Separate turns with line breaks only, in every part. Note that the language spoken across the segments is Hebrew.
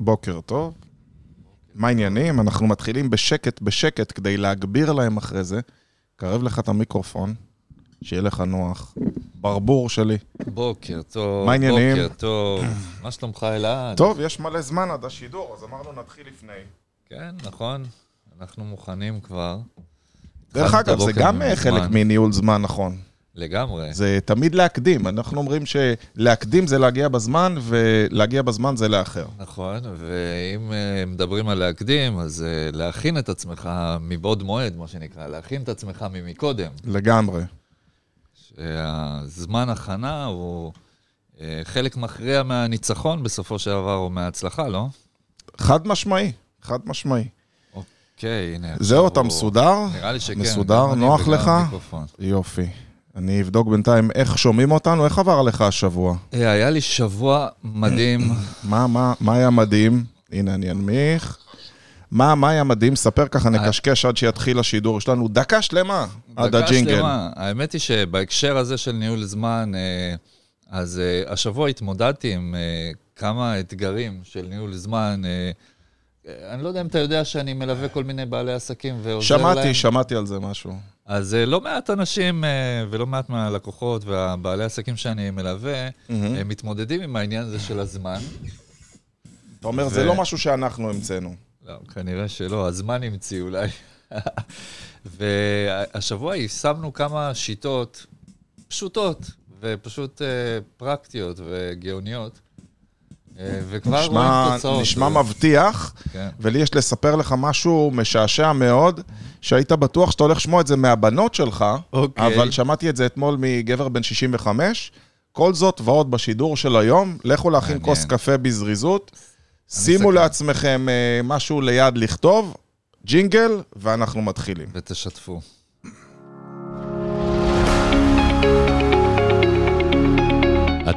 בוקר טוב. מה העניינים? אנחנו מתחילים בשקט בשקט כדי להגביר להם אחרי זה. קרב לך את המיקרופון, שיהיה לך נוח. ברבור שלי.
בוקר טוב,
מה העניינים?
בוקר טוב. מה שלומך אלעד?
טוב, יש מלא זמן עד השידור, אז אמרנו נתחיל לפני.
כן, נכון. אנחנו מוכנים כבר.
דרך אגב, זה גם. חלק מניהול זמן, נכון.
לגמרי.
זה תמיד להקדים. אנחנו אומרים שלהקדים זה להגיע בזמן, ולהגיע בזמן זה לאחר.
נכון, ואם אה, מדברים על להקדים, אז אה, להכין את עצמך מבעוד מועד, מה שנקרא, להכין את עצמך ממקודם.
לגמרי.
שהזמן הכנה הוא אה, חלק מכריע מהניצחון בסופו של דבר, או מההצלחה, לא?
חד משמעי, חד משמעי.
אוקיי, הנה.
זהו, אתה
הוא-
מסודר?
נראה לי שכן.
מסודר? נוח לך?
המיקרופון.
יופי. אני אבדוק בינתיים איך שומעים אותנו, איך עבר עליך השבוע?
אה, היה לי שבוע מדהים.
מה, מה, מה היה מדהים? הנה, אני אנמיך. מה, מה היה מדהים? ספר ככה, נקשקש עד שיתחיל השידור. יש לנו דקה שלמה עד
דקה
הג'ינגל.
שלמה. האמת היא שבהקשר הזה של ניהול זמן, אה, אז אה, השבוע התמודדתי עם אה, כמה אתגרים של ניהול זמן. אה, אה, אני לא יודע אם אתה יודע שאני מלווה כל מיני בעלי עסקים ועוזר להם.
שמעתי, שמעתי על זה משהו.
אז אה, לא מעט אנשים אה, ולא מעט מהלקוחות והבעלי עסקים שאני מלווה, הם מתמודדים עם העניין הזה של הזמן.
אתה אומר,
ו-
זה לא משהו שאנחנו המצאנו.
לא, כנראה שלא, הזמן המציא אולי. והשבוע יישמנו כמה שיטות פשוטות ופשוט אה, פרקטיות וגאוניות, וכבר
נשמע,
רואים תוצאות.
נשמע מבטיח,
כן.
ולי יש לספר לך משהו משעשע מאוד, שהיית בטוח שאתה הולך לשמוע את זה מהבנות שלך,
אוקיי.
אבל שמעתי את זה אתמול מגבר בן 65. כל זאת ועוד בשידור של היום, לכו להכין. כוס קפה בזריזות, שימו. לעצמכם אה, משהו ליד לכתוב, ג'ינגל, ואנחנו מתחילים.
ותשתפו.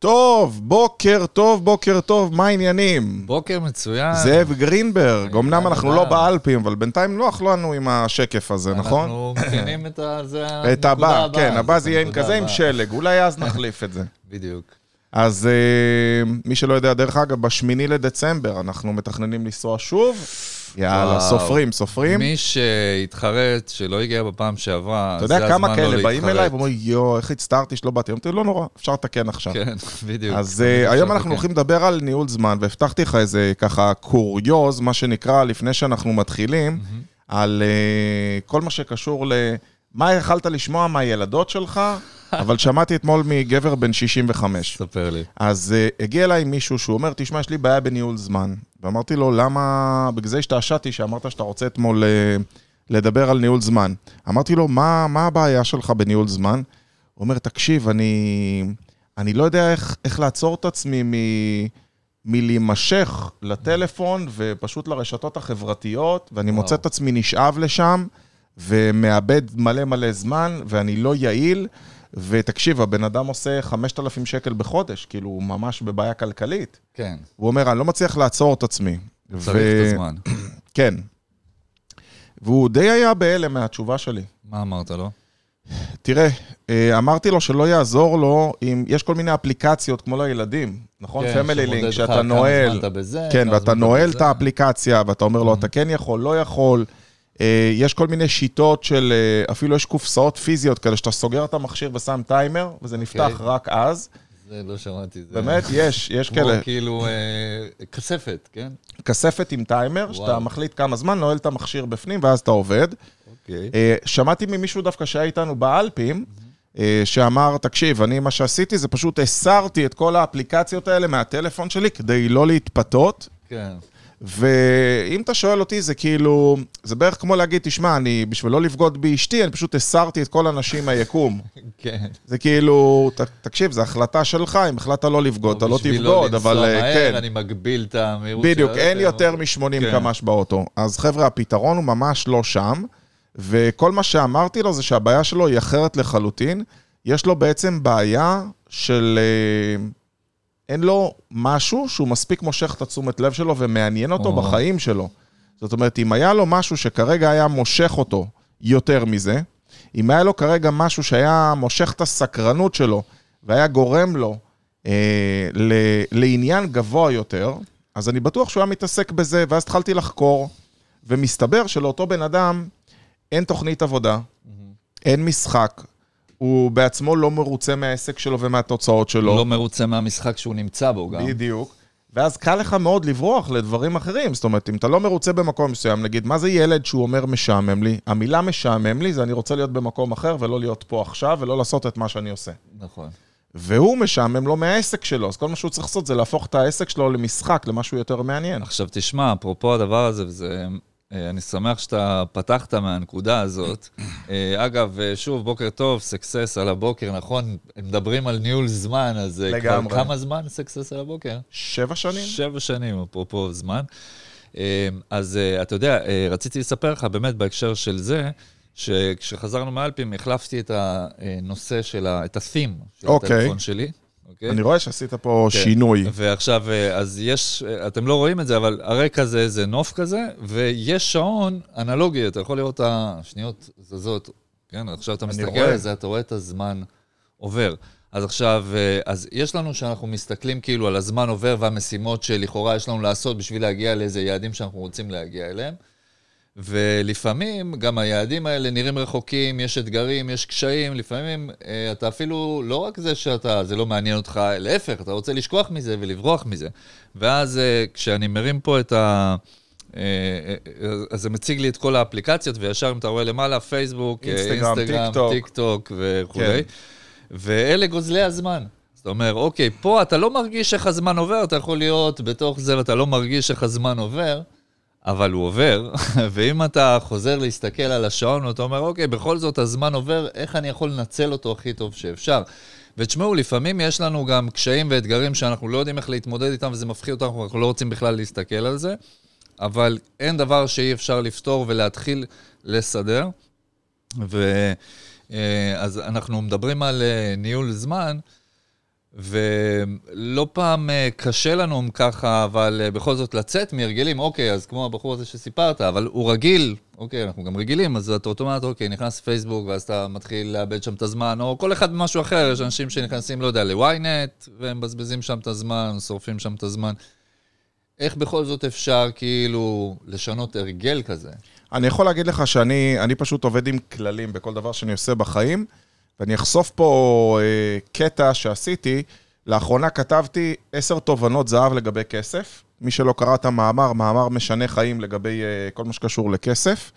טוב, בוקר טוב, בוקר טוב, מה העניינים?
בוקר מצוין.
זאב גרינברג, אמנם אנחנו לא. באלפים, אבל בינתיים נוח לנו עם השקף הזה, נכון?
אנחנו מכינים את. זה
את הבא, כן, הבא זה יהיה עם כזה עם. שלג, אולי אז נחליף את זה.
בדיוק.
אז אה, מי שלא יודע, דרך אגב, בשמיני לדצמבר אנחנו מתכננים לנסוע שוב. יאללה,
וואו.
סופרים, סופרים.
מי שהתחרט, שלא הגיע בפעם שעברה,
אתה
זה
יודע כמה
הזמן לא
כאלה באים
להתחרט.
אליי ואומרים, יואו, איך הצטערתי שלא באתי. אמרתי, לא נורא, אפשר לתקן עכשיו.
כן, בדיוק.
אז אה, היום. אנחנו הולכים לדבר על ניהול זמן, והבטחתי לך איזה ככה קוריוז, מה שנקרא, לפני שאנחנו מתחילים, על אה, כל מה שקשור ל... מה יכלת לשמוע מהילדות שלך, אבל שמעתי אתמול מגבר בן 65.
ספר לי.
אז uh, הגיע אליי מישהו שהוא אומר, תשמע, יש לי בעיה בניהול זמן. ואמרתי לו, למה... בגלל זה השתעשעתי שאמרת שאתה רוצה אתמול uh, לדבר על ניהול זמן. אמרתי לו, מה, מה הבעיה שלך בניהול זמן? הוא אומר, תקשיב, אני, אני לא יודע איך, איך לעצור את עצמי מ, מלהימשך לטלפון ופשוט לרשתות החברתיות, ואני
וואו.
מוצא את עצמי נשאב לשם, ומאבד מלא מלא זמן, ואני לא יעיל. ותקשיב, הבן אדם עושה 5,000 שקל בחודש, כאילו, הוא ממש בבעיה כלכלית.
כן,
הוא אומר, אני לא מצליח לעצור את עצמי.
צריך את הזמן.
כן. והוא די היה בהלם מהתשובה שלי.
מה אמרת לו?
תראה, אה, אמרתי לו שלא יעזור לו אם יש כל מיני אפליקציות כמו לילדים, נכון?
כן,
פמילי לינק, שאתה נועל, כן, ואתה נועל. את האפליקציה, ואתה אומר לו, אתה כן יכול, לא יכול. אה, יש כל מיני שיטות של, אה, אפילו יש קופסאות פיזיות כאלה, שאתה סוגר את המכשיר ושם טיימר, וזה נפתח
אוקיי.
רק אז.
זה לא שמעתי. זה
באמת, יש, יש
כמו
כאלה.
כאילו אה, כספת, כן?
כספת עם טיימר, שאתה
וואו.
מחליט כמה זמן, נועל את המכשיר בפנים, ואז אתה עובד.
אוקיי.
אה, שמעתי ממישהו דווקא שהיה איתנו באלפים, אה, שאמר, תקשיב, אני, מה שעשיתי זה פשוט הסרתי את כל האפליקציות האלה מהטלפון שלי כדי לא להתפתות.
כן.
ואם אתה שואל אותי, זה כאילו, זה בערך כמו להגיד, תשמע, אני, בשביל לא לבגוד באשתי, אני פשוט הסרתי את כל הנשים מהיקום.
כן.
זה כאילו, ת, תקשיב, זו החלטה שלך, אם החלטת לא לבגוד, אתה לא
בשביל
תבגוד, אבל
לנסוע
אה,
מהר,
כן.
אני מגביל את המהירות
בדיוק,
של
אין. יותר מ-80
כן.
קמ"ש באוטו. אז חבר'ה, הפתרון הוא ממש לא שם, וכל מה שאמרתי לו זה שהבעיה שלו היא אחרת לחלוטין. יש לו בעצם בעיה של... אה, אין לו משהו שהוא מספיק מושך את התשומת לב שלו ומעניין אותו
או.
בחיים שלו. זאת אומרת, אם היה לו משהו שכרגע היה מושך אותו יותר מזה, אם היה לו כרגע משהו שהיה מושך את הסקרנות שלו והיה גורם לו אה, ל, לעניין גבוה יותר, אז אני בטוח שהוא היה מתעסק בזה, ואז התחלתי לחקור, ומסתבר שלאותו בן אדם אין תוכנית עבודה, אין משחק, הוא בעצמו לא מרוצה מהעסק שלו ומהתוצאות שלו.
לא מרוצה מהמשחק שהוא נמצא בו גם.
בדיוק. ואז קל לך מאוד לברוח לדברים אחרים. זאת אומרת, אם אתה לא מרוצה במקום מסוים, נגיד, מה זה ילד שהוא אומר משעמם לי? המילה משעמם לי זה אני רוצה להיות במקום אחר ולא להיות פה עכשיו ולא לעשות את מה שאני עושה.
נכון.
והוא משעמם לו מהעסק שלו, אז כל מה שהוא צריך לעשות זה להפוך את העסק שלו למשחק, למשהו יותר מעניין.
עכשיו תשמע, אפרופו הדבר הזה, וזה... אה, אני שמח שאתה פתחת מהנקודה הזאת. אה, אגב, אה, שוב, בוקר טוב, סקסס על הבוקר, נכון? מדברים על ניהול זמן, אז כבר
לגמרי.
כמה זמן סקסס על הבוקר?
שבע שנים?
שבע שנים, אפרופו זמן. אז אתה יודע, רציתי לספר לך באמת בהקשר של זה, שכשחזרנו מאלפים החלפתי את הנושא של ה... את ה-theme של
אוקיי.
הטלפון שלי. אוקיי?
אני רואה שעשית פה
כן.
שינוי.
ועכשיו, אה, אז יש, אה, אתם לא רואים את זה, אבל הרקע זה, זה נוף כזה, ויש שעון אנלוגי, אתה יכול לראות את השניות זזות, כן? עכשיו אתה מסתכל
רואה.
על זה, אתה רואה את הזמן עובר. אז עכשיו, אה, אז יש לנו שאנחנו מסתכלים כאילו על הזמן עובר והמשימות שלכאורה יש לנו לעשות בשביל להגיע לאיזה יעדים שאנחנו רוצים להגיע אליהם. ולפעמים גם היעדים האלה נראים רחוקים, יש אתגרים, יש קשיים, לפעמים אה, אתה אפילו, לא רק זה שאתה, זה לא מעניין אותך, להפך, אתה רוצה לשכוח מזה ולברוח מזה. ואז אה, כשאני מרים פה את ה... אה, אז זה מציג לי את כל האפליקציות, וישר אם אתה רואה למעלה, פייסבוק,
אינסטגרם,
אינסטגרם. טיק טוק וכולי.
כן.
ואלה גוזלי הזמן. זאת אומרת, אוקיי, פה אתה לא מרגיש איך הזמן עובר, אתה יכול להיות בתוך זה ואתה לא מרגיש איך הזמן עובר, אבל הוא עובר, ואם אתה חוזר להסתכל על השעון ואתה אומר, אוקיי, בכל זאת הזמן עובר, איך אני יכול לנצל אותו הכי טוב שאפשר? ותשמעו, לפעמים יש לנו גם קשיים ואתגרים שאנחנו לא יודעים איך להתמודד איתם וזה מפחיד אותנו, אנחנו לא רוצים בכלל להסתכל על זה, אבל אין דבר שאי אפשר לפתור ולהתחיל לסדר. ו... אה, אנחנו מדברים על אה, ניהול זמן, ולא פעם אה, קשה לנו ככה, אבל אה, בכל זאת לצאת מהרגלים, אוקיי, אז כמו הבחור הזה שסיפרת, אבל הוא רגיל, אוקיי, אנחנו גם רגילים, אז אתה אוטומט, אוקיי, נכנס לפייסבוק, ואז אתה מתחיל לאבד שם את הזמן, או כל אחד במשהו אחר, יש אנשים שנכנסים, לא יודע, ל-ynet, והם מבזבזים שם את הזמן, שורפים שם את הזמן. איך בכל זאת אפשר כאילו לשנות הרגל כזה?
אני יכול להגיד לך שאני אני פשוט עובד עם כללים בכל דבר שאני עושה בחיים, ואני אחשוף פה אה, קטע שעשיתי. לאחרונה כתבתי עשר תובנות זהב לגבי כסף. מי שלא קרא את המאמר, מאמר משנה חיים לגבי אה, כל מה שקשור לכסף.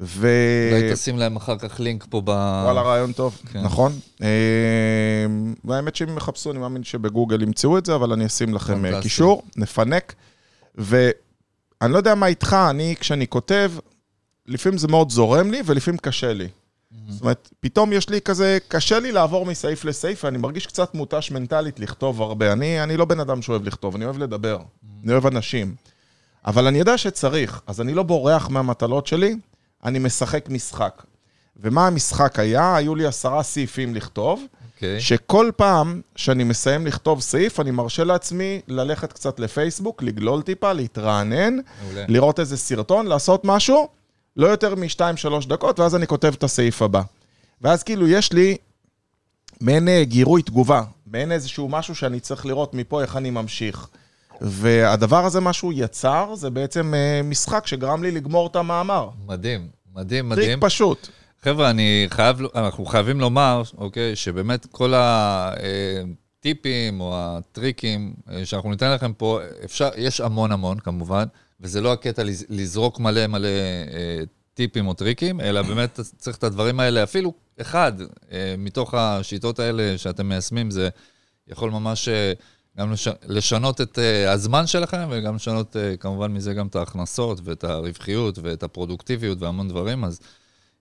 ו...
אולי תשים להם אחר כך לינק פה ב...
וואלה, רעיון טוב,
כן.
נכון. אה, והאמת שאם יחפשו, אני מאמין שבגוגל ימצאו את זה, אבל אני אשים לכם אה,
פנטסטי.
קישור, נפנק. ואני לא יודע מה איתך, אני, כשאני כותב, לפעמים זה מאוד זורם לי, ולפעמים קשה לי. זאת אומרת, פתאום יש לי כזה, קשה לי לעבור מסעיף לסעיף, ואני מרגיש קצת מותש מנטלית לכתוב הרבה. אני, אני לא בן אדם שאוהב לכתוב, אני אוהב לדבר, אני אוהב אנשים. אבל אני יודע שצריך, אז אני לא בורח מהמטלות שלי, אני משחק משחק. ומה המשחק היה? היו לי עשרה סעיפים לכתוב,
אוקיי.
שכל פעם שאני מסיים לכתוב סעיף, אני מרשה לעצמי ללכת קצת לפייסבוק, לגלול טיפה, להתרענן,
מעולה.
לראות איזה סרטון, לעשות משהו, לא יותר משתיים-שלוש דקות, ואז אני כותב את הסעיף הבא. ואז כאילו יש לי מעין אה, גירוי תגובה, מעין איזשהו משהו שאני צריך לראות מפה איך אני ממשיך. והדבר הזה, מה שהוא יצר, זה בעצם אה, משחק שגרם לי לגמור את המאמר.
מדהים, מדהים,
טריק
מדהים.
פשוט.
חבר'ה, אני חייב, אנחנו חייבים לומר, אוקיי, שבאמת כל הטיפים או הטריקים אה, שאנחנו ניתן לכם פה, אפשר, יש המון המון כמובן, וזה לא הקטע לז- לזרוק מלא מלא אה, טיפים או טריקים, אלא באמת צריך את הדברים האלה, אפילו אחד אה, מתוך השיטות האלה שאתם מיישמים, זה יכול ממש אה, גם לש, לשנות את אה, הזמן שלכם, וגם לשנות אה, כמובן מזה גם את ההכנסות ואת הרווחיות ואת הפרודוקטיביות והמון דברים, אז...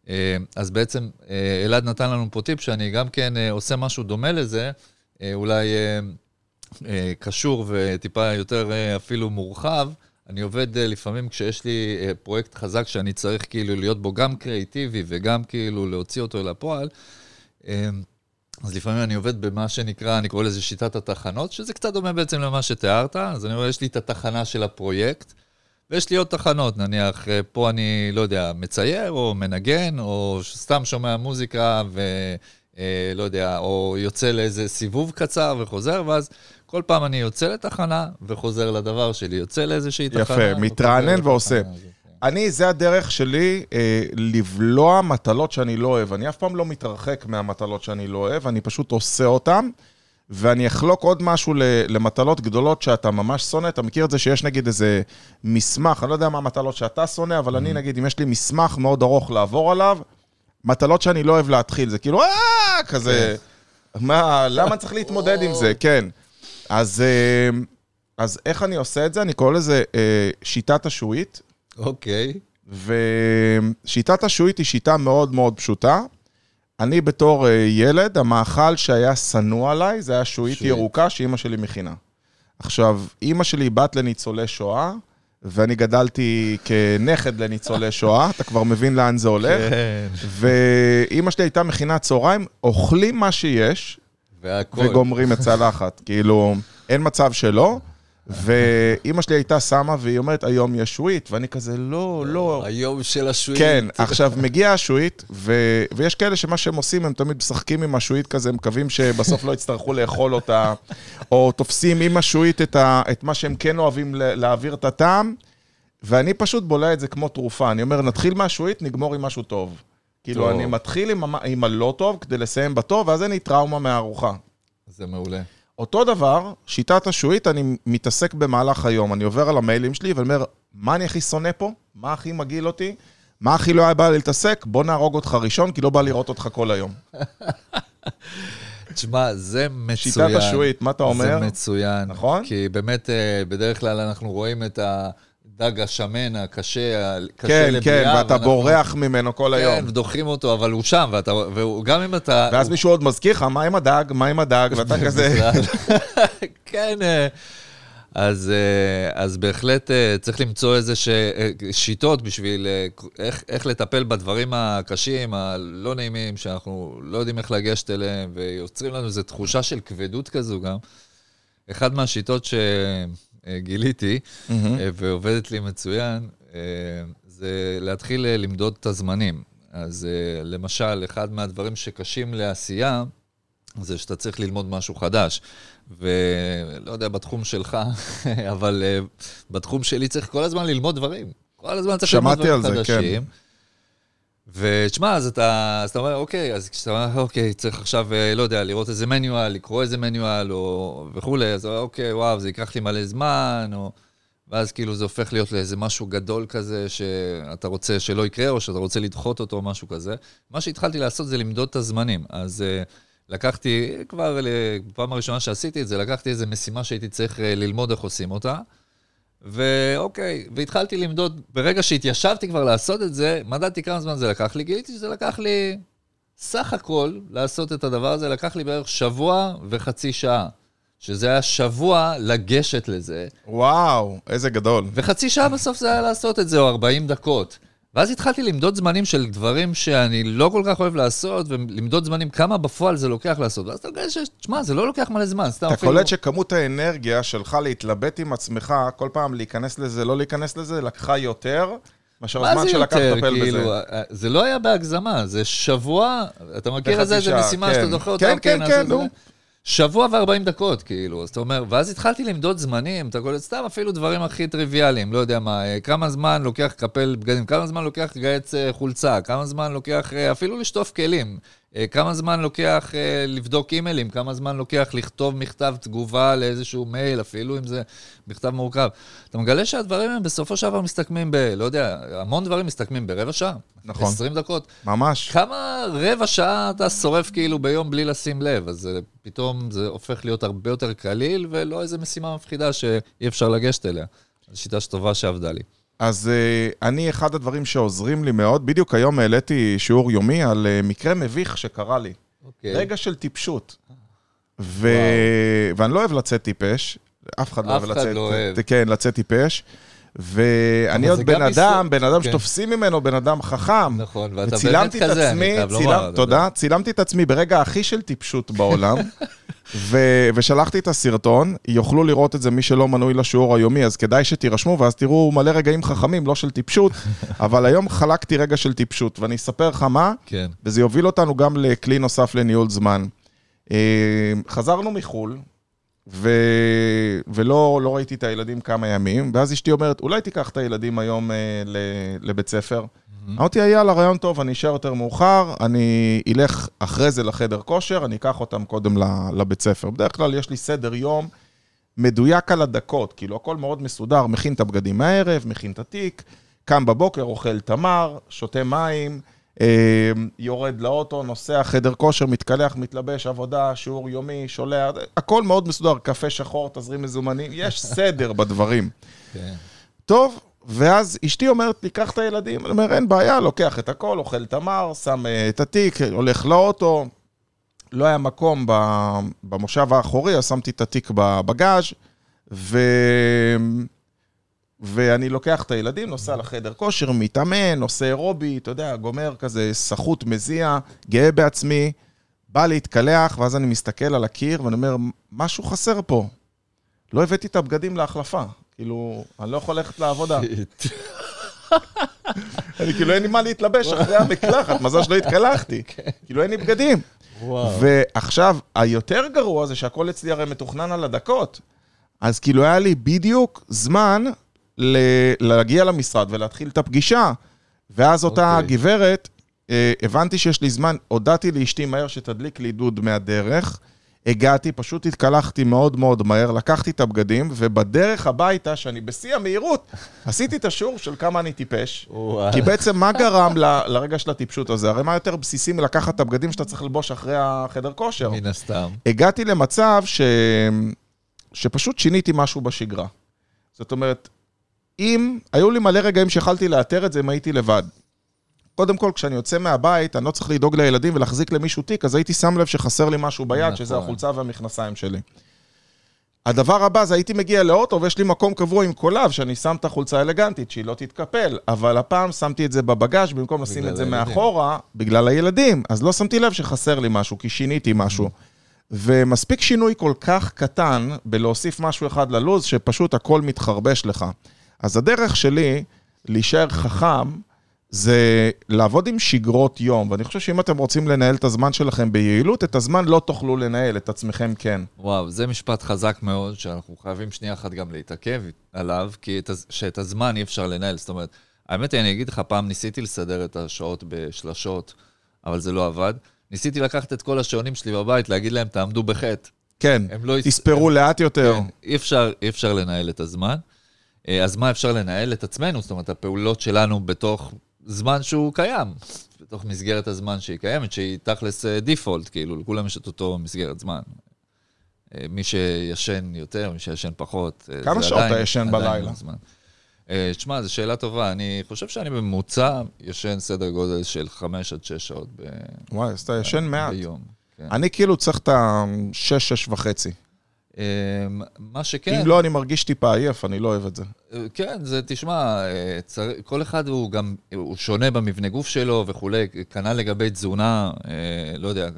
אה, אז בעצם אה, אלעד נתן לנו פה טיפ שאני גם כן אה, עושה משהו דומה לזה, אולי קשור וטיפה יותר אפילו מורחב. אני עובד אה, לפעמים כשיש לי אה, פרויקט חזק שאני צריך כאילו להיות בו גם קריאיטיבי וגם כאילו להוציא אותו לפועל. אה, אז לפעמים אני עובד במה שנקרא, אני קורא לזה שיטת התחנות, שזה קצת דומה בעצם למה שתיארת. אז אני רואה, יש לי את התחנה של הפרויקט, ויש לי עוד תחנות, נניח, אה, פה אני, לא יודע, מצייר, או מנגן, או סתם שומע מוזיקה, ולא יודע, או יוצא לאיזה סיבוב קצר וחוזר, ואז כל פעם אני יוצא לתחנה וחוזר לדבר שלי, יוצא לאיזושהי תחנה.
יפה, מתרענן ועושה.
כן.
אני, זה הדרך שלי אה, לבלוע מטלות שאני לא אוהב. אני אף פעם לא מתרחק מהמטלות שאני לא אוהב, אני פשוט עושה אותן, ואני אחלוק עוד משהו למטלות גדולות שאתה ממש שונא. אתה מכיר את זה שיש נגיד איזה מסמך, אני לא יודע מה המטלות שאתה שונא, אבל אני נגיד, אם יש לי מסמך מאוד ארוך לעבור עליו, מטלות שאני לא אוהב להתחיל, זה כאילו, אה, כזה, מה, למה צריך להתמודד עם זה? כן. אז, אה, אז איך אני עושה את זה? אני קורא לזה אה, שיטת השעועית.
אוקיי.
ושיטת השעועית היא שיטה מאוד מאוד פשוטה. אני בתור אה, ילד, המאכל שהיה שנוא עליי, זה היה שעועית. ירוקה שאימא שלי מכינה. עכשיו, אימא שלי היא בת לניצולי שואה, ואני גדלתי כנכד לניצולי שואה, אתה כבר מבין לאן זה הולך.
כן.
ואימא שלי הייתה מכינה צהריים, אוכלים מה שיש,
והכל.
וגומרים את צלחת. כאילו, אין מצב שלא. ואימא שלי הייתה שמה, והיא אומרת, היום יש שועית, ואני כזה, לא, לא.
היום של השועית.
כן, עכשיו מגיעה השועית, ו... ויש כאלה שמה שהם עושים, הם תמיד משחקים עם השועית כזה, מקווים שבסוף לא יצטרכו לאכול אותה, או תופסים עם השועית את, ה... את מה שהם כן אוהבים להעביר את הטעם, ואני פשוט בולע את זה כמו תרופה. אני אומר, נתחיל מהשועית, נגמור עם משהו טוב. כאילו. אני מתחיל עם, עם הלא טוב כדי לסיים בטוב, ואז אין לי טראומה מהארוחה.
זה מעולה.
אותו דבר, שיטת השעועית, אני מתעסק במהלך היום. אני עובר על המיילים שלי ואני אומר, מה אני הכי שונא פה? מה הכי מגעיל אותי? מה הכי לא היה בא לי להתעסק? בוא נהרוג אותך ראשון, כי לא בא לראות אותך כל היום.
תשמע, זה מצוין.
שיטת השעועית, מה אתה אומר?
זה מצוין.
נכון?
כי באמת, אה, בדרך כלל אנחנו רואים את הדג השמן, הקשה, הקשה
כן,
לבליעה.
כן, ואתה
ואנחנו-
בורח ממנו כל
כן,
היום.
ודוחים אותו, אבל הוא שם, ואתה, וגם אם אתה...
ואז מישהו עוד מזכיר לך, מה עם הדג? מה עם הדג? ואתה כזה...
כן, אה, אז, אה, אז בהחלט אה, צריך למצוא איזה ש... שיטות בשביל איך, איך לטפל בדברים הקשים, הלא נעימים, שאנחנו לא יודעים איך לגשת אליהם, ויוצרים לנו איזו תחושה של כבדות כזו גם. אחד מהשיטות שגיליתי,
מהמם.
אה, ועובדת לי מצוין, אה, זה להתחיל אה, למדוד את הזמנים. אז אה, למשל, אחד מהדברים שקשים לעשייה, זה שאתה צריך ללמוד משהו חדש. ולא יודע, בתחום שלך, אבל אה, בתחום שלי צריך כל הזמן ללמוד דברים. כל הזמן צריך ללמוד
שמעתי
דברים
על זה, כן.
ותשמע, אז אתה, אז אתה אומר, אוקיי, אז כשאתה אומר, אוקיי, צריך עכשיו, אה, לא יודע, לראות איזה מניואל, לקרוא איזה מניואל, או וכולי, אז אוקיי, וואו, זה ייקח לי מלא זמן, או... ואז כאילו זה הופך להיות לאיזה משהו גדול כזה, שאתה רוצה שלא יקרה, או שאתה רוצה לדחות אותו, או משהו כזה. מה שהתחלתי לעשות זה למדוד את הזמנים. אז uh, לקחתי, כבר בפעם הראשונה שעשיתי את זה, לקחתי איזו משימה שהייתי צריך ללמוד איך עושים אותה. ואוקיי, והתחלתי למדוד, ברגע שהתיישבתי כבר לעשות את זה, מדדתי כמה זמן זה לקח לי, גיליתי שזה לקח לי סך הכל לעשות את הדבר הזה, לקח לי בערך שבוע וחצי שעה. שזה היה שבוע לגשת לזה,
וואו, איזה גדול.
וחצי שעה בסוף זה היה לעשות את זה, או 40 דקות. ואז התחלתי למדוד זמנים של דברים שאני לא כל כך אוהב לעשות, ולמדוד זמנים כמה בפועל זה לוקח לעשות. ואז אתה מגלה ש... תשמע, זה לא לוקח מלא זמן, סתם
אתה
אפילו...
קולט שכמות האנרגיה שלך להתלבט עם עצמך, כל פעם להיכנס לזה, לא להיכנס לזה, לקחה יותר מאשר הזמן שלקח לטפל
כאילו,
בזה.
אה, זה לא היה בהגזמה, זה שבוע, אתה מכיר את זה,
שעה,
משימה
כן.
שאתה דוחה אותה,
כן, כן, כן,
את זה. שבוע ו-40 דקות, כאילו, אז אתה אומר, ואז התחלתי למדוד זמנים, אתה קולט סתם אפילו דברים הכי טריוויאליים, לא יודע מה, אה, כמה זמן לוקח לקפל בגדים, כמה זמן לוקח לגייץ אה, חולצה, כמה זמן לוקח אה, אפילו לשטוף כלים, כמה זמן לוקח אה, לבדוק אימיילים, כמה זמן לוקח לכתוב מכתב תגובה לאיזשהו מייל, אפילו אם זה מכתב מורכב. אתה מגלה שהדברים הם בסופו של דבר מסתכמים ב... לא יודע, המון דברים מסתכמים ברבע שעה.
נכון.
20 דקות.
ממש.
כמה רבע שעה אתה שורף כאילו ביום בלי לשים לב, אז פתאום זה הופך להיות הרבה יותר קליל, ולא איזו משימה מפחידה שאי אפשר לגשת אליה. זו שיטה שטובה שעבדה לי.
אז uh, אני, אחד הדברים שעוזרים לי מאוד, בדיוק היום העליתי שיעור יומי על uh, מקרה מביך שקרה לי.
אוקיי.
רגע של טיפשות. ו... ואני לא אוהב לצאת טיפש, אף אחד לא
אף
אוהב
אחד
לצאת,
לא אוהב.
כן, לצאת טיפש. ואני עוד בן אדם, בן אדם
כן.
שתופסים ממנו, בן אדם חכם.
נכון, ואתה באמת כזה, אני חייב לומר.
תודה. צילמתי את עצמי ברגע הכי של טיפשות בעולם, ו- ושלחתי את הסרטון, יוכלו לראות את זה מי שלא מנוי לשיעור היומי, אז כדאי שתירשמו, ואז תראו מלא רגעים חכמים, לא של טיפשות, אבל היום חלקתי רגע של טיפשות, ואני אספר לך מה,
כן.
וזה יוביל אותנו גם לכלי נוסף לניהול זמן. אה, חזרנו מחו"ל, ו... ולא לא ראיתי את הילדים כמה ימים, ואז אשתי אומרת, אולי תיקח את הילדים היום אה, ל... לבית ספר. אמרתי, יאללה, רעיון טוב, אני אשאר יותר מאוחר, אני אלך אחרי זה לחדר כושר, אני אקח אותם קודם לבית ספר. בדרך כלל יש לי סדר יום מדויק על הדקות, כאילו הכל מאוד מסודר, מכין את הבגדים מהערב, מכין את התיק, קם בבוקר, אוכל תמר, שותה מים, יורד לאוטו, נוסע, חדר כושר, מתקלח, מתלבש, עבודה, שיעור יומי, שולח, הכל מאוד מסודר, קפה שחור, תזרים מזומנים, יש סדר בדברים.
כן.
טוב, ואז אשתי אומרת לי, קח את הילדים. אני אומר, אין בעיה, לוקח את הכל, אוכל תמר, שם אה, את התיק, הולך לאוטו. לא היה מקום במושב האחורי, אז שמתי את התיק בבגאז' ו... ואני לוקח את הילדים, נוסע לחדר כושר, מתאמן, עושה אירובי, אתה יודע, גומר כזה סחוט מזיע, גאה בעצמי, בא להתקלח, ואז אני מסתכל על הקיר ואני אומר, משהו חסר פה. לא הבאתי את הבגדים להחלפה. כאילו, אני לא יכול ללכת לעבודה. אני כאילו, אין לי מה להתלבש אחרי המקלחת, מזל שלא התקלחתי. כאילו, אין לי בגדים.
וואו.
ועכשיו, היותר גרוע זה שהכל אצלי הרי מתוכנן על הדקות. אז כאילו, היה לי בדיוק זמן להגיע למשרד ולהתחיל את הפגישה. ואז אותה
אוקיי.
גברת, אה, הבנתי שיש לי זמן, הודעתי לאשתי מהר שתדליק לי דוד מהדרך. הגעתי, פשוט התקלחתי מאוד מאוד מהר, לקחתי את הבגדים, ובדרך הביתה, שאני בשיא המהירות, עשיתי את השיעור של כמה אני טיפש. כי בעצם מה גרם ל- לרגע של הטיפשות הזה? הרי מה יותר בסיסי מלקחת את הבגדים שאתה צריך ללבוש אחרי החדר כושר?
מן הסתם.
הגעתי למצב ש... שפשוט שיניתי משהו בשגרה. זאת אומרת, אם, היו לי מלא רגעים שיכלתי לאתר את זה אם הייתי לבד. קודם כל, כשאני יוצא מהבית, אני לא צריך לדאוג לילדים ולהחזיק למישהו תיק, אז הייתי שם לב שחסר לי משהו ביד,
נכון.
שזה החולצה והמכנסיים שלי. הדבר הבא זה הייתי מגיע לאוטו ויש לי מקום קבוע עם קולב, שאני שם את החולצה האלגנטית, שהיא לא תתקפל, אבל הפעם שמתי את זה בבגאז' במקום לשים את זה
הילדים.
מאחורה, בגלל הילדים. אז לא שמתי לב שחסר לי משהו, כי שיניתי משהו. ומספיק שינוי כל כך קטן בלהוסיף משהו אחד ללוז, שפשוט הכל מתחרבש לך. אז הדרך שלי להישאר חכם, זה לעבוד עם שגרות יום, ואני חושב שאם אתם רוצים לנהל את הזמן שלכם ביעילות, את הזמן לא תוכלו לנהל, את עצמכם כן.
וואו, זה משפט חזק מאוד, שאנחנו חייבים שנייה אחת גם להתעכב עליו, כי את, שאת הזמן אי אפשר לנהל. זאת אומרת, האמת היא, אני אגיד לך, פעם ניסיתי לסדר את השעות בשלשות, אבל זה לא עבד. ניסיתי לקחת את כל השעונים שלי בבית, להגיד להם, תעמדו בחטא.
כן,
לא...
תספרו לאט יותר.
כן, אי אפשר, אי אפשר לנהל את הזמן. אה, אז מה אפשר לנהל? את עצמנו, זאת אומרת, הפעולות שלנו בתוך זמן שהוא קיים, בתוך מסגרת הזמן שהיא קיימת, שהיא תכלס דיפולט, כאילו, לכולם יש את אותו מסגרת זמן. אה, מי שישן יותר, מי שישן פחות. אה,
כמה
זה
שעות
עדיין-
אתה ישן
עדיין
בלילה?
לא זמן. אה, שמע, זו שאלה טובה. אני חושב שאני בממוצע ישן סדר גודל של 5 עד 6 שעות ב...
וואי, אז אתה ישן מעט.
ביום. כן.
אני כאילו צריך את ה-6, 6 וחצי.
אה, מה שכן...
אם לא, אני מרגיש טיפה עייף, אני לא אוהב את זה.
כן, זה, תשמע, אה, צר... כל אחד הוא גם, הוא שונה במבנה גוף שלו וכולי, כנ"ל לגבי תזונה, אה, לא יודע,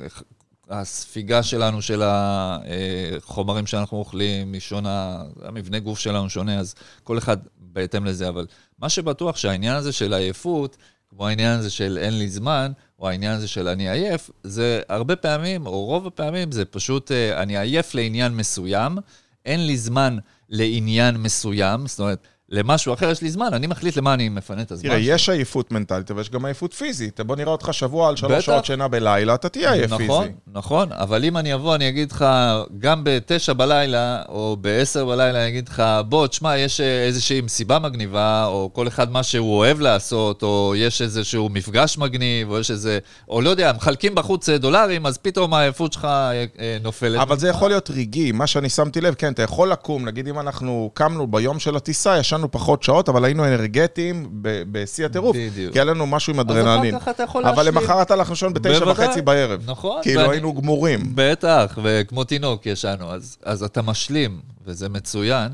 הספיגה שלנו של החומרים שאנחנו אוכלים היא שונה, המבנה גוף שלנו שונה, אז כל אחד בהתאם לזה, אבל מה שבטוח שהעניין הזה של עייפות, כמו העניין הזה של אין לי זמן, או העניין הזה של אני עייף, זה הרבה פעמים, או רוב הפעמים, זה פשוט, אה, אני עייף לעניין מסוים, אין לי זמן לעניין מסוים, זאת אומרת, למשהו אחר יש לי זמן, אני מחליט למה אני מפנה את הזמן.
תראה. יש עייפות מנטלית, אבל יש גם עייפות פיזית. בוא נראה אותך שבוע על שלוש. שעות שינה בלילה, אתה תהיה עייף פיזי.
נכון, נכון, אבל אם אני אבוא, אני אגיד לך, גם בתשע בלילה, או בעשר בלילה, אני אגיד לך, בוא, תשמע, יש אה, איזושהי מסיבה מגניבה, או כל אחד מה שהוא אוהב לעשות, או יש איזשהו מפגש מגניב, או יש איזה, או לא יודע, מחלקים בחוץ אה, דולרים, אז פתאום העייפות שלך אה, נופלת.
אבל זה יכול להיות רגעי, מה שאני שמתי לב, כן, אתה יכול לקום, נגיד אם אנחנו קמנו ביום של הטיסה, ישנו פחות שעות, אבל היינו אנרגטיים בשיא הטירוף.
בדיוק.
כי היה לנו משהו עם
אז
אדרנלין.
אחר כך אתה יכול
אבל. למחרת הלכנו לישון בתשע. וחצי בערב.
נכון.
כאילו
ואני-
היינו גמורים.
בטח, וכמו תינוק ישנו, אז, אז אתה משלים, וזה מצוין.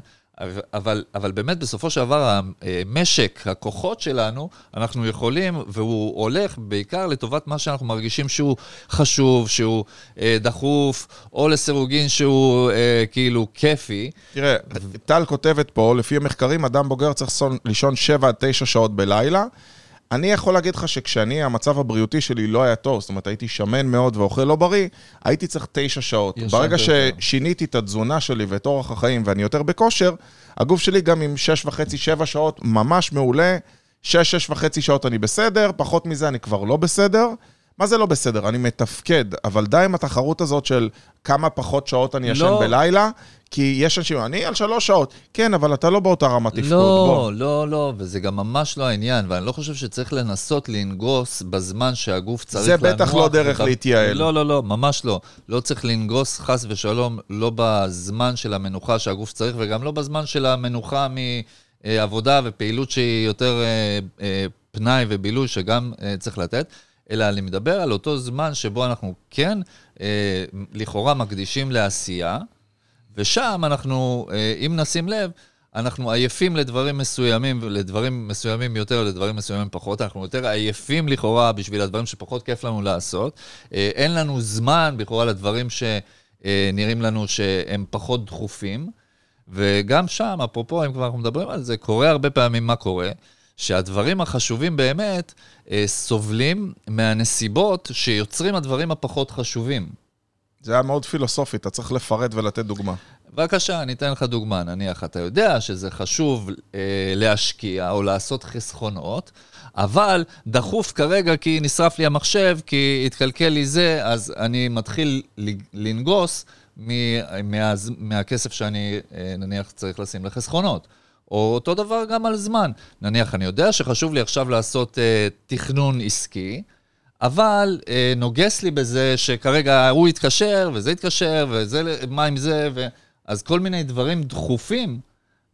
אבל, אבל באמת, בסופו של דבר, המשק, הכוחות שלנו, אנחנו יכולים, והוא הולך בעיקר לטובת מה שאנחנו מרגישים שהוא חשוב, שהוא אה, דחוף, או לסירוגין שהוא אה, כאילו כיפי.
תראה, טל כותבת פה, לפי המחקרים, אדם בוגר צריך לישון 7 עד 9 שעות בלילה. אני יכול להגיד לך שכשאני, המצב הבריאותי שלי לא היה טוב, זאת אומרת, הייתי שמן מאוד ואוכל לא בריא, הייתי צריך תשע שעות. ברגע ששיניתי את התזונה שלי ואת אורח החיים ואני יותר בכושר, הגוף שלי גם עם שש וחצי, שבע שעות ממש מעולה. שש, שש וחצי שעות אני בסדר, פחות מזה אני כבר לא בסדר. מה זה לא בסדר? אני מתפקד, אבל די עם התחרות הזאת של כמה פחות שעות אני ישן לא. בלילה, כי יש אנשים, אני על שלוש שעות. כן, אבל אתה לא באותה רמת תפקוד,
לא, בוא. לא, לא, וזה גם ממש לא העניין, ואני לא חושב שצריך לנסות לנגוס בזמן שהגוף צריך לנוח.
זה בטח לא דרך להתייעל.
לא, לא, לא, ממש לא. לא צריך לנגוס, חס ושלום, לא בזמן של המנוחה שהגוף צריך, וגם לא בזמן של המנוחה מעבודה ופעילות שהיא יותר אה, אה, פנאי ובילוי, שגם אה, צריך לתת. אלא אני מדבר על אותו זמן שבו אנחנו כן אה, לכאורה מקדישים לעשייה, ושם אנחנו, אה, אם נשים לב, אנחנו עייפים לדברים מסוימים, לדברים מסוימים יותר, לדברים מסוימים פחות. אנחנו יותר עייפים לכאורה בשביל הדברים שפחות כיף לנו לעשות. אה, אין לנו זמן לכאורה לדברים שנראים לנו שהם פחות דחופים. וגם שם, אפרופו, אם כבר אנחנו מדברים על זה, קורה הרבה פעמים מה קורה. שהדברים החשובים באמת אה, סובלים מהנסיבות שיוצרים הדברים הפחות חשובים.
זה היה מאוד פילוסופי, אתה צריך לפרט ולתת דוגמה.
בבקשה, אני אתן לך דוגמה. נניח, אתה יודע שזה חשוב אה, להשקיע או לעשות חסכונות, אבל דחוף כרגע כי נשרף לי המחשב, כי התקלקל לי זה, אז אני מתחיל לנגוס מה, מה, מהכסף שאני, אה, נניח, צריך לשים לחסכונות. או אותו דבר גם על זמן. נניח, אני יודע שחשוב לי עכשיו לעשות אה, תכנון עסקי, אבל אה, נוגס לי בזה שכרגע הוא יתקשר, וזה יתקשר, וזה, מה עם זה, ו... אז כל מיני דברים דחופים,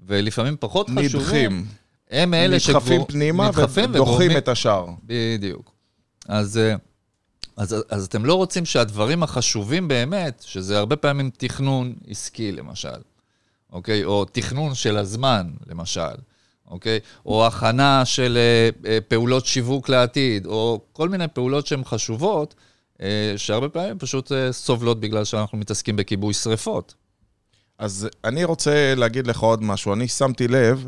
ולפעמים פחות נדחים. חשובים. הם אלה
שכבר... נדחפים פנימה נדחפים ודוחים וגורמים... את השאר.
בדיוק. אז, אה, אז, אז אתם לא רוצים שהדברים החשובים באמת, שזה הרבה פעמים תכנון עסקי למשל, אוקיי? או תכנון של הזמן, למשל, אוקיי? או הכנה של אה, אה, פעולות שיווק לעתיד, או כל מיני פעולות שהן חשובות, אה, שהרבה פעמים פשוט אה, סובלות בגלל שאנחנו מתעסקים בכיבוי שריפות.
אז אני רוצה להגיד לך עוד משהו. אני שמתי לב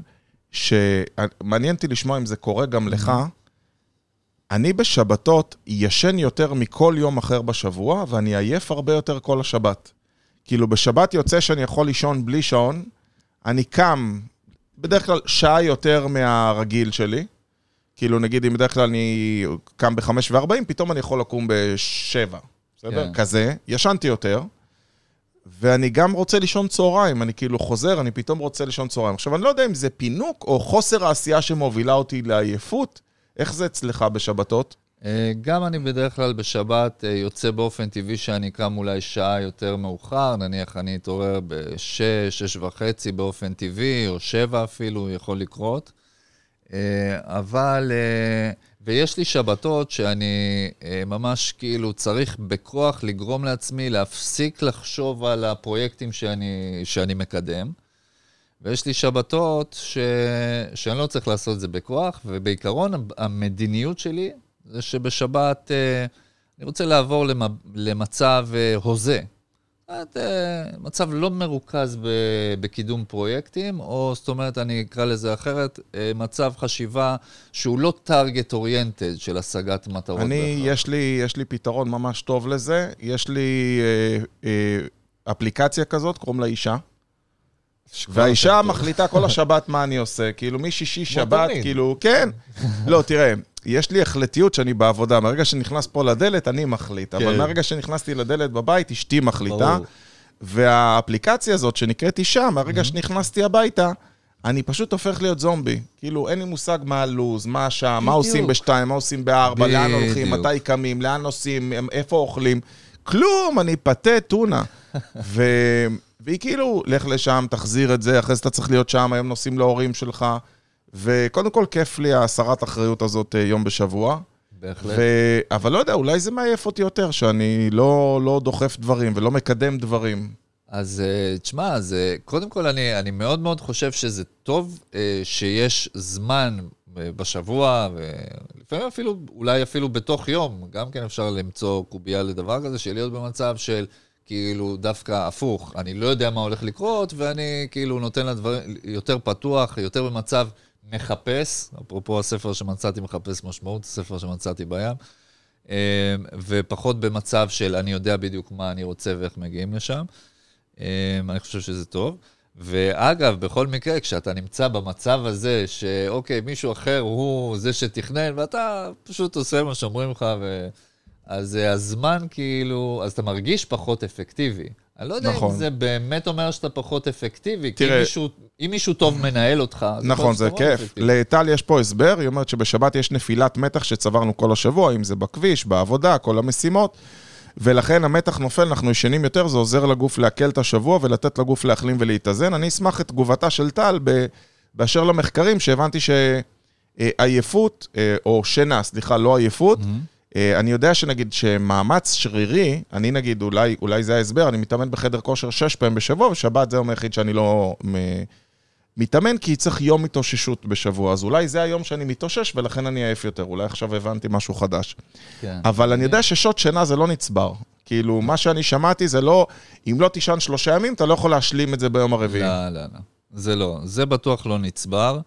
שמעניין אותי לשמוע אם זה קורה גם לך. אני בשבתות ישן יותר מכל יום אחר בשבוע, ואני עייף הרבה יותר כל השבת. כאילו, בשבת יוצא שאני יכול לישון בלי שעון, אני קם בדרך כלל שעה יותר מהרגיל שלי. כאילו, נגיד, אם בדרך כלל אני קם ב-5 ו-40, פתאום אני יכול לקום ב-7, בסדר? Yeah. כזה. ישנתי יותר. ואני גם רוצה לישון צהריים, אני כאילו חוזר, אני פתאום רוצה לישון צהריים. עכשיו, אני לא יודע אם זה פינוק או חוסר העשייה שמובילה אותי לעייפות. איך זה אצלך בשבתות?
אה, גם אני בדרך כלל בשבת אה, יוצא באופן טבעי שאני קם אולי שעה יותר מאוחר, נניח אני אתעורר ב-6, 6 וחצי באופן טבעי, או 7 אפילו, יכול לקרות. אה, אבל, ויש לי שבתות שאני ממש כאילו צריך בכוח לגרום לעצמי להפסיק לחשוב על הפרויקטים שאני, שאני מקדם. ויש לי שבתות ש... שאני לא צריך לעשות את זה בכוח, ובעיקרון המדיניות שלי זה שבשבת אה, אני רוצה לעבור למצב אה, הוזה. זאת אה, מצב לא מרוכז בקידום פרויקטים, או זאת אומרת, אני אקרא לזה אחרת, מצב חשיבה שהוא לא target oriented של השגת מטרות.
אני, יש לי, יש לי פתרון ממש טוב לזה. יש לי אה, אה, אפליקציה כזאת, קוראים לה אישה. והאישה מחליטה כל השבת מה אני עושה, כאילו משישי שבת, כאילו, כן. לא, תראה, יש לי החלטיות שאני בעבודה. מהרגע שנכנס פה לדלת, אני מחליט. אבל כן. מהרגע שנכנסתי לדלת בבית, אשתי מחליטה. והאפליקציה הזאת, שנקראת אישה, מהרגע שנכנסתי הביתה, אני פשוט הופך להיות זומבי. כאילו, אין לי מושג מה הלו"ז, מה השעה, מה עושים בשתיים, מה עושים בארבע, לאן הולכים, מתי קמים, לאן נוסעים, איפה אוכלים. כלום, אני פתה טונה. ו... והיא כאילו, לך לשם, תחזיר את זה, אחרי זה אתה צריך להיות שם, היום נוסעים להורים שלך. וקודם כל, כיף לי הסרת אחריות הזאת אה, יום בשבוע.
בהחלט.
ו... אבל לא יודע, אולי זה מעייף אותי יותר, שאני לא, לא דוחף דברים ולא מקדם דברים.
אז אה, תשמע, אז אה, קודם כל אני, אני מאוד מאוד חושב שזה טוב שיש זמן בשבוע, ולפעמים אפילו, אולי אפילו בתוך יום, גם כן אפשר למצוא קובייה לדבר כזה, של להיות במצב של כאילו דווקא הפוך, אני לא יודע מה הולך לקרות, ואני כאילו נותן לדברים יותר פתוח, יותר במצב מחפש, אפרופו הספר שמצאתי מחפש משמעות, הספר שמצאתי בים, אה, ופחות במצב של אני יודע בדיוק מה אני רוצה ואיך מגיעים לשם. אה, אני חושב שזה טוב. ואגב, בכל מקרה, כשאתה נמצא במצב הזה, שאוקיי, מישהו אחר הוא זה שתכנן, ואתה פשוט עושה מה שאומרים לך, ו... אז אה, הזמן כאילו, אז אתה מרגיש פחות אפקטיבי. אני לא יודע נכון. אם זה באמת אומר שאתה פחות אפקטיבי, תראה, כי אם מישהו, אם מישהו טוב מנהל אותך,
אז נכון, זה כיף. לטל יש פה הסבר, היא אומרת שבשבת יש נפילת מתח שצברנו כל השבוע, אם זה בכביש, בעבודה, כל המשימות. ולכן המתח נופל, אנחנו ישנים יותר, זה עוזר לגוף לעכל את השבוע ולתת לגוף להחלים ולהתאזן. אני אשמח את תגובתה של טל באשר למחקרים, שהבנתי שעייפות, אה, או שינה, סליחה, לא עייפות, mm-hmm. אני יודע שנגיד שמאמץ שרירי, אני נגיד, אולי, אולי זה ההסבר, אני מתאמן בחדר כושר שש פעמים בשבוע, ושבת זה היום היחיד שאני לא מתאמן, כי צריך יום התאוששות בשבוע. אז אולי זה היום שאני מתאושש, ולכן אני עייף יותר. אולי עכשיו הבנתי משהו חדש. כן. אבל אני יודע ששעות שינה זה לא נצבר. כאילו, מה שאני שמעתי זה לא, אם לא תישן שלושה ימים, אתה לא יכול להשלים את זה ביום הרביעי.
לא, לא, לא. זה לא. זה בטוח לא נצבר.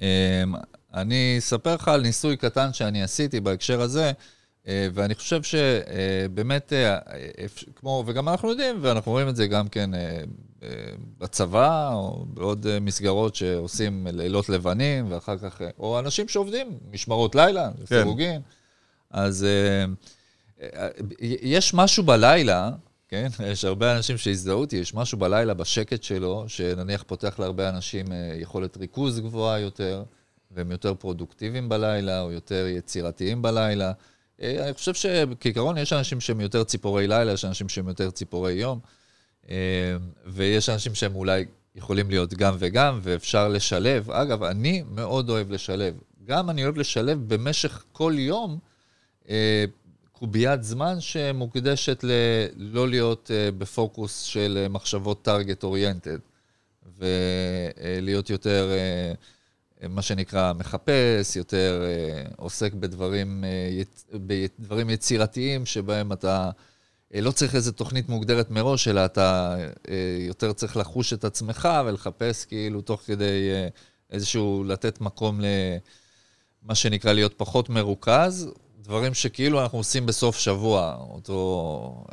אמ, אני אספר לך על ניסוי קטן שאני עשיתי בהקשר הזה. אה, ואני חושב שבאמת, אה, כמו, וגם אנחנו יודעים, ואנחנו רואים את זה גם כן אה, בצבא, או בעוד מסגרות שעושים לילות לבנים, ואחר כך, או אנשים שעובדים, משמרות לילה, כן. סירוגין. אז יש משהו בלילה, כן? יש הרבה אנשים שהזדהו אותי, יש משהו בלילה בשקט שלו, שנניח פותח להרבה אנשים יכולת ריכוז גבוהה יותר, והם יותר פרודוקטיביים בלילה, או יותר יצירתיים בלילה. אה, אני חושב שכעיקרון יש אנשים שהם יותר ציפורי לילה, יש אנשים שהם יותר ציפורי יום, אה, ויש אנשים שהם אולי יכולים להיות גם וגם, ואפשר לשלב. אגב, אני מאוד אוהב לשלב. גם אני אוהב לשלב במשך כל יום אה, קוביית זמן שמוקדשת ללא להיות בפוקוס של מחשבות target oriented, ולהיות יותר... מה שנקרא מחפש, יותר אה, עוסק בדברים, אה, בדברים יצירתיים שבהם אתה אה, לא צריך איזו תוכנית מוגדרת מראש, אלא אתה יותר צריך לחוש את עצמך ולחפש כאילו תוך כדי איזשהו, לתת מקום למה שנקרא להיות פחות מרוכז, דברים שכאילו אנחנו עושים בסוף שבוע, אותו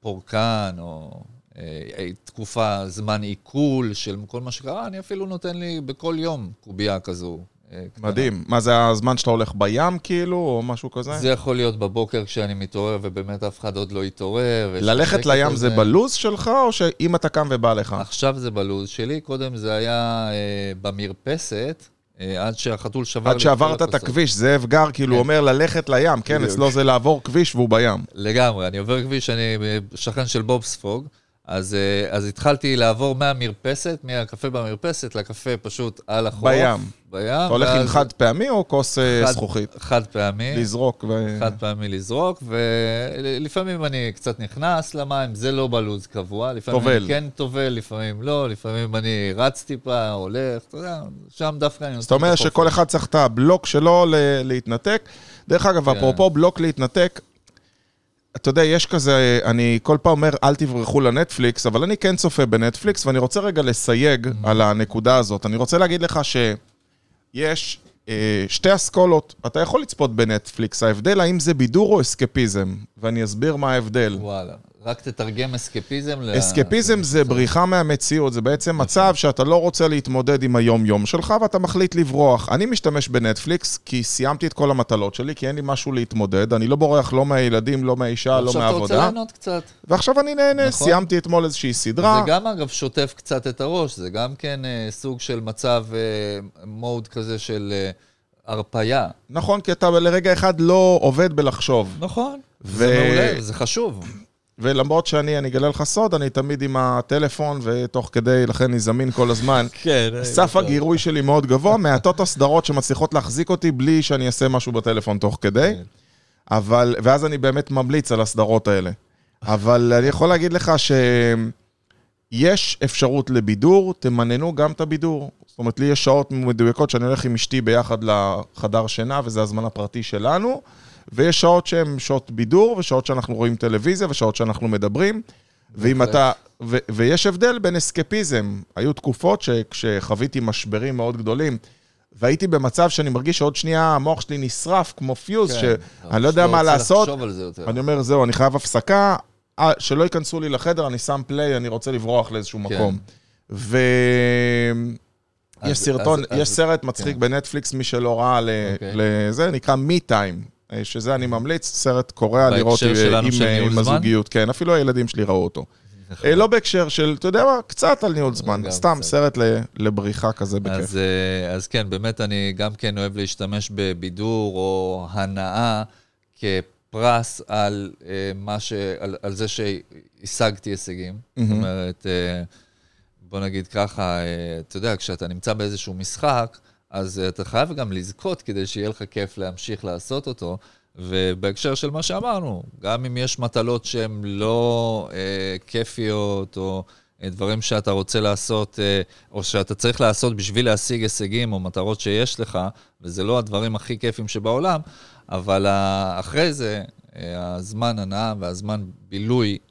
פורקן או... אה, תקופה, זמן עיכול של כל מה שקרה, אני אפילו נותן לי בכל יום קובייה כזו.
אה, מדהים. מה זה הזמן שאתה הולך בים כאילו, או משהו כזה?
זה יכול להיות בבוקר כשאני מתעורר, ובאמת אף אחד עוד לא התעורר.
ללכת לים זה בלוז שלך, או שאם אתה קם ובא לך?
עכשיו זה בלוז שלי, קודם זה היה אה, במרפסת. אה, עד שהחתול שבר...
עד שעברת את הכביש, זאב גר כאילו כן. אומר ללכת לים, כן, אצלו זה לעבור כביש והוא בים.
לגמרי, אני עובר כביש, אני שכן של בובספוג, אז, אה, אז התחלתי לעבור מהמרפסת, מהקפה במרפסת, לקפה פשוט על החוף.
בים.
בים.
אתה הולך עם חד פעמי או כוס אה, חד, זכוכית?
חד פעמי.
לזרוק.
ו... חד פעמי לזרוק, ולפעמים אני קצת נכנס למים, זה לא בלוז קבוע. לפעמים טובל. אני כן טובל, לפעמים לא, לפעמים אני רץ טיפה, הולך, אתה יודע, שם דווקא אני...
זאת אומרת שכל אחד צריך את הבלוק שלו להתנתק. דרך אגב, כן. אפרופו בלוק להתנתק, אתה יודע, יש כזה, אני כל פעם אומר, אל תברחו לנטפליקס, אבל אני כן צופה בנטפליקס, ואני רוצה רגע לסייג mm-hmm. על הנקודה הזאת. אני רוצה להגיד לך שיש אה, שתי אסכולות, אתה יכול לצפות בנטפליקס, ההבדל האם זה בידור או אסקפיזם, ואני אסביר מה ההבדל.
וואלה. רק תתרגם אסקפיזם ל...
אסקפיזם זה בריחה מהמציאות, זה בעצם מצב שאתה לא רוצה להתמודד עם היום-יום שלך ואתה מחליט לברוח. אני משתמש בנטפליקס כי סיימתי את כל המטלות שלי, כי אין לי משהו להתמודד, אני לא בורח לא מהילדים, לא מהאישה, לא מהעבודה.
עכשיו אתה רוצה ליהנות קצת.
ועכשיו אני נהנה, נכון. סיימתי אתמול איזושהי סדרה.
זה גם אגב שוטף קצת את הראש, זה גם כן אה, סוג של מצב, אה, מוד כזה של... אה, הרפייה.
נכון, כי אתה לרגע אחד לא עובד בלחשוב.
נכון, ו... זה מעולה, זה חשוב.
ולמרות שאני, אני אגלה לך סוד, אני תמיד עם הטלפון, ותוך כדי, לכן אני זמין כל הזמן.
כן.
סף הגירוי שלי מאוד גבוה, מעטות הסדרות שמצליחות להחזיק אותי בלי שאני אעשה משהו בטלפון תוך כדי. כן. אבל, ואז אני באמת ממליץ על הסדרות האלה. אבל אני יכול להגיד לך ש... יש אפשרות לבידור, תמננו גם את הבידור. זאת אומרת, לי יש שעות מדויקות שאני הולך עם אשתי ביחד לחדר שינה, וזה הזמן הפרטי שלנו, ויש שעות שהן שעות בידור, ושעות שאנחנו רואים טלוויזיה, ושעות שאנחנו מדברים. ואם אתה... ו- ויש הבדל בין אסקפיזם. היו תקופות שכשחוויתי משברים מאוד גדולים, והייתי במצב שאני מרגיש שעוד שנייה המוח שלי נשרף כמו פיוז,
כן,
שאני לא יודע מה לעשות. אני אומר, זהו, אני חייב הפסקה, אה, שלא ייכנסו לי לחדר, אני שם play, אני רוצה לברוח לאיזשהו
כן.
מקום. ויש
אז-
סרטון,
אז-
יש
אז-
סרט מצחיק
כן.
בנטפליקס, מי שלא ראה, ל-
אוקיי.
לזה, נקרא Me Time. שזה אני ממליץ, סרט קורע לראות אה, עם אה, עם? הזוגיות. כן, אפילו הילדים שלי ראו אותו. אה, לא בהקשר של, אתה יודע מה, קצת על ניהול זמן, סתם. סרט לבריחה כזה בכיף.
אז, אה, אז כן, באמת אני גם כן אוהב להשתמש בבידור או הנאה כפרס על, אה, מה ש, על, על זה שהשגתי הישגים. זאת
מהמם.
אומרת, אה, בוא נגיד ככה, אה, אתה יודע, כשאתה נמצא באיזשהו משחק, אז אה, אתה חייב גם לזכות כדי שיהיה לך כיף להמשיך לעשות אותו. ובהקשר של מה שאמרנו, גם אם יש מטלות שהן לא אה, כיפיות, או אה, דברים שאתה רוצה לעשות, אה, או שאתה צריך לעשות בשביל להשיג הישגים או מטרות שיש לך, וזה לא הדברים הכי כיפים שבעולם, אבל ה- אחרי זה, אה, הזמן הנאה והזמן בילוי, אה,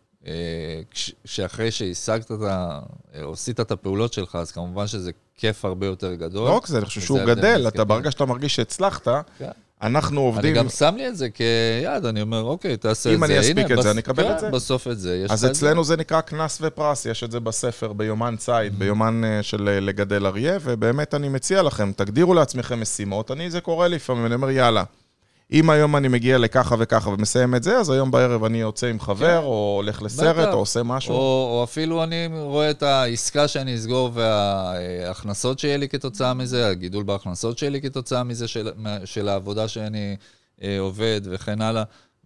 שאחרי שהשגת את ה... אה, או עשית את הפעולות שלך, אז כמובן שזה כיף הרבה יותר גדול.
לא רק זה, אני חושב שהוא גדל, אתה. ברגע שאתה מרגיש שהצלחת,
כן.
אנחנו
אני
עובדים...
גם שם לי את זה כיעד, אני אומר, אוקיי, תעשה את
אם
זה.
אני אספיק את זה, אני אקבל
כן,
את זה.
בסוף את זה.
אז. אצלנו זה נקרא קנס ופרס, יש את זה בספר, ביומן ציד,
Mm-hmm.
ביומן אה, של אה, לגדל אריה, ובאמת אני מציע לכם, תגדירו לעצמכם משימות. אני, זה קורה לפעמים, אני אומר, יאללה, אם היום אני מגיע לככה וככה ומסיים את זה, אז היום בערב אני יוצא עם חבר,
כן.
או הולך לסרט,
בטח.
או עושה משהו.
או, או אפילו אני רואה את העסקה שאני אסגור וההכנסות שיהיה לי כתוצאה מזה, הגידול בהכנסות שלי כתוצאה מזה של, של העבודה שאני אה, עובד וכן הלאה,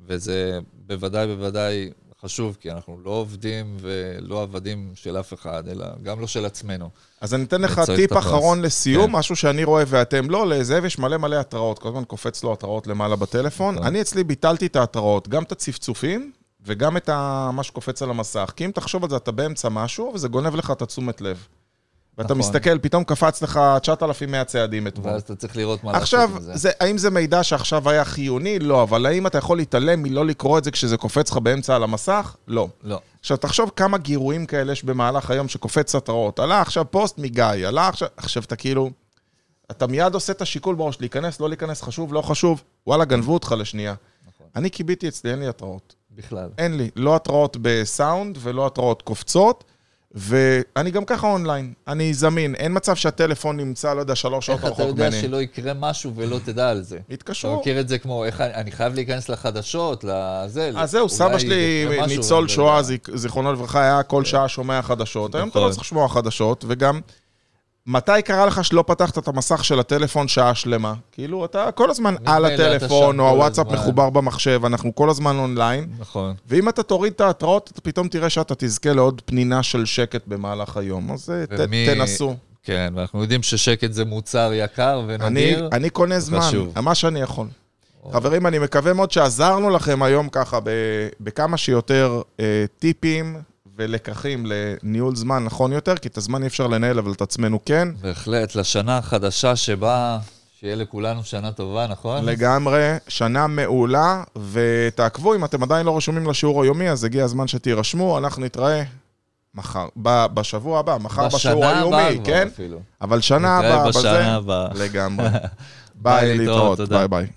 וזה בוודאי בוודאי חשוב, כי אנחנו לא עובדים ולא עבדים של אף אחד, אלא גם לא של עצמנו.
אז אני אתן לך טיפ. אחרון לסיום,
כן.
משהו שאני רואה ואתם לא, לזאב יש מלא מלא התראות, כל הזמן קופץ לו התראות למעלה בטלפון.
נכון.
אני אצלי ביטלתי את ההתראות, גם את הצפצופים וגם את ה- מה שקופץ על המסך. כי אם תחשוב על זה, אתה באמצע משהו, וזה גונב לך את התשומת לב. ואתה
נכון.
מסתכל, פתאום קפץ לך 9,100 צעדים אתמול.
ואז אתה צריך לראות מה לעשות
עכשיו,
עם זה.
זה, האם זה מידע שעכשיו היה חיוני? לא, אבל האם אתה יכול להתעלם מלא לקרוא את זה כשזה קופץ לך באמצע על המסך? לא.
לא.
עכשיו, תחשוב כמה גירויים כאלה יש במהלך היום שקופץ התראות. עלה עכשיו פוסט מגיא, עלה עכשיו... עכשיו, אתה כאילו... אתה מיד עושה את השיקול בראש, להיכנס, לא להיכנס, חשוב, לא חשוב. וואלה, גנבו אותך לשנייה.
נכון.
אני קיביתי אצלי, אין לי התראות.
בכלל.
אין לי. לא התראות בסאונד ולא התראות קופצות. ואני גם ככה אונליין, אני זמין. אין מצב שהטלפון נמצא, לא יודע, שלוש שעות
איך אתה
רחוק
יודע
ממני.
שלא יקרה משהו ולא תדע על זה? אתה
התקשרו.
מכיר את זה כמו, איך אני חייב להיכנס לחדשות, לזה.
אז זהו, סבא שלי, ניצול שואה, זיכרונו לברכה, היה כל שעה שומע חדשות. היום אתה לא
נכון.
צריך לשמוע חדשות, וגם, מתי קרה לך שלא פתחת את המסך של הטלפון שעה שלמה? כאילו, אתה כל הזמן על הטלפון, או הוואטסאפ
הזמן.
מחובר במחשב, אנחנו כל הזמן אונליין,
נכון.
ואם אתה תוריד את ההתראות, אתה פתאום תראה שאתה תזכה לעוד פנינה של שקט במאח היום. אז אה,
ומי-
תנסו.
כן, ואנחנו יודעים ששקט זה מוצר יקר
אני,
ונדיר.
אני קונה זמן,
חשוב.
מה שאני יכול. חברים, אני מקווה מאוד שעזרנו לכם היום ככה בכמה שיותר אה, טיפים ולקחים לניהול זמן נכון יותר, כי את הזמן אי אפשר לנהל, אבל את עצמנו כן.
בהחלט, לשנה החדשה שבאה, שיהיה לכולנו שנה טובה, נכון?
לגמרי, שנה מעולה, ותעקבו, אם אתם עדיין לא רשומים לשיעור היומי, אז הגיע הזמן שתירשמו, אנחנו נתראה מחר, ב- בשבוע הבא, מחר בשיעור היומי,
כבר
כן?
אפילו.
אבל שנה
נתראה
הבאה,
בשנה
בזה,
הבאה.
לגמרי.
ביי,
ביי,
להתראות.
ביי ביי.